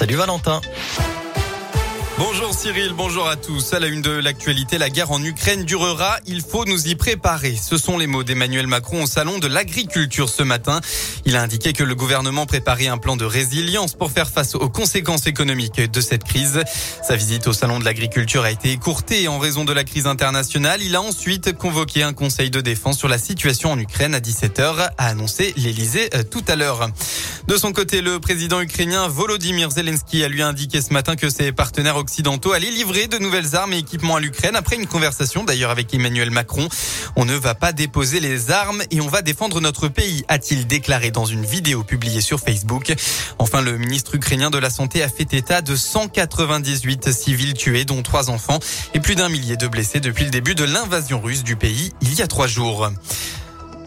Salut Valentin. Bonjour Cyril, bonjour à tous. À la une de l'actualité, la guerre en Ukraine durera. Il faut nous y préparer. Ce sont les mots d'Emmanuel Macron au salon de l'agriculture ce matin. Il a indiqué que le gouvernement préparait un plan de résilience pour faire face aux conséquences économiques de cette crise. Sa visite au salon de l'agriculture a été écourtée en raison de la crise internationale. Il a ensuite convoqué un conseil de défense sur la situation en Ukraine à 17h, a annoncé l'Elysée euh, tout à l'heure. De son côté, le président ukrainien Volodymyr Zelensky a lui indiqué ce matin que ses partenaires occidentaux allaient livrer de nouvelles armes et équipements à l'Ukraine après une conversation d'ailleurs avec Emmanuel Macron. On ne va pas déposer les armes et on va défendre notre pays, a-t-il déclaré dans une vidéo publiée sur Facebook. Enfin, le ministre ukrainien de la Santé a fait état de 198 civils tués, dont trois enfants, et plus d'un millier de blessés depuis le début de l'invasion russe du pays il y a trois jours.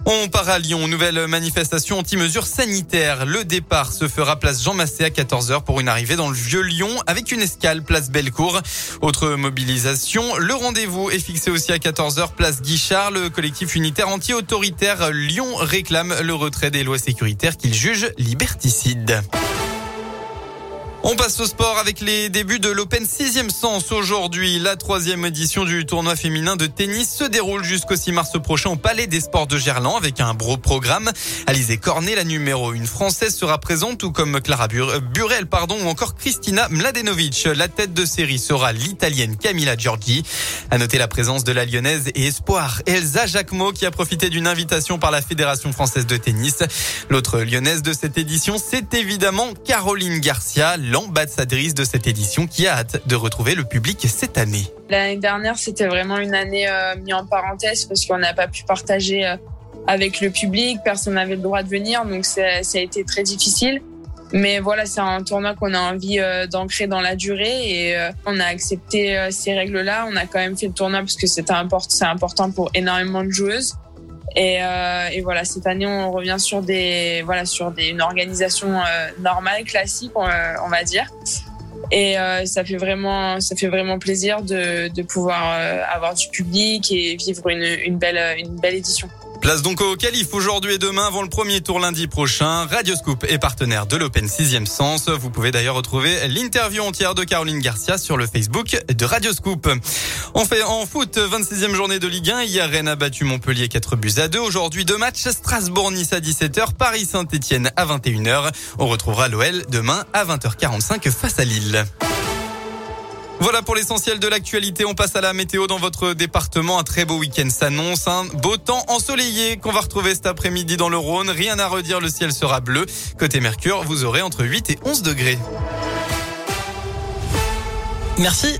On part à Lyon, nouvelle manifestation anti-mesures sanitaires. Le départ se fera place Jean Massé à 14h pour une arrivée dans le Vieux Lyon avec une escale place Bellecour. Autre mobilisation, le rendez-vous est fixé aussi à 14h place Guichard. Le collectif unitaire anti-autoritaire Lyon réclame le retrait des lois sécuritaires qu'il juge liberticides. On passe au sport avec les débuts de l'Open 6e sens aujourd'hui. La troisième édition du tournoi féminin de tennis se déroule jusqu'au 6 mars prochain au Palais des Sports de Gerland avec un gros programme. Alizé Cornet, la numéro 1 française, sera présente, tout comme Clara Burel, pardon, ou encore Christina Mladenovic. La tête de série sera l'italienne Camilla Giorgi. À noter la présence de la lyonnaise et espoir Elsa Jacquemot qui a profité d'une invitation par la Fédération française de tennis. L'autre lyonnaise de cette édition, c'est évidemment Caroline Garcia l'ambassadrice de cette édition qui a hâte de retrouver le public cette année. L'année dernière, c'était vraiment une année euh, mise en parenthèse parce qu'on n'a pas pu partager euh, avec le public, personne n'avait le droit de venir, donc ça, a été très difficile. Mais voilà, c'est un tournoi qu'on a envie euh, d'ancrer dans la durée et on a accepté ces règles-là. On a quand même fait le tournoi parce que c'est important, important pour énormément de joueuses. Et, euh, et, voilà, cette année, on revient sur des, voilà, sur des, une organisation euh, normale, classique, on, on, va dire. Et euh, ça fait vraiment, ça fait vraiment plaisir de, de pouvoir euh, avoir du public et vivre une, une belle, une belle édition. Place donc au calife aujourd'hui et demain avant le premier tour lundi prochain. Radioscoop est partenaire de l'Open 6e Sens. Vous pouvez d'ailleurs retrouver l'interview entière de Caroline Garcia sur le Facebook de Radioscoop. On fait en foot, 26e journée de Ligue 1. Hier, Rennes a battu Montpellier 4 buts à 2. Aujourd'hui, deux matchs. Strasbourg-Nice à 17h, Paris-Saint-Etienne à 21h. On retrouvera l'OL demain à 20h45 face à Lille. Voilà pour l'essentiel de l'actualité. On passe à la météo dans votre département. Un très beau week-end s'annonce. Un beau temps ensoleillé qu'on va retrouver cet après-midi dans le Rhône. Rien à redire, le ciel sera bleu. Côté Mercure, vous aurez entre 8 et 11 degrés. Merci.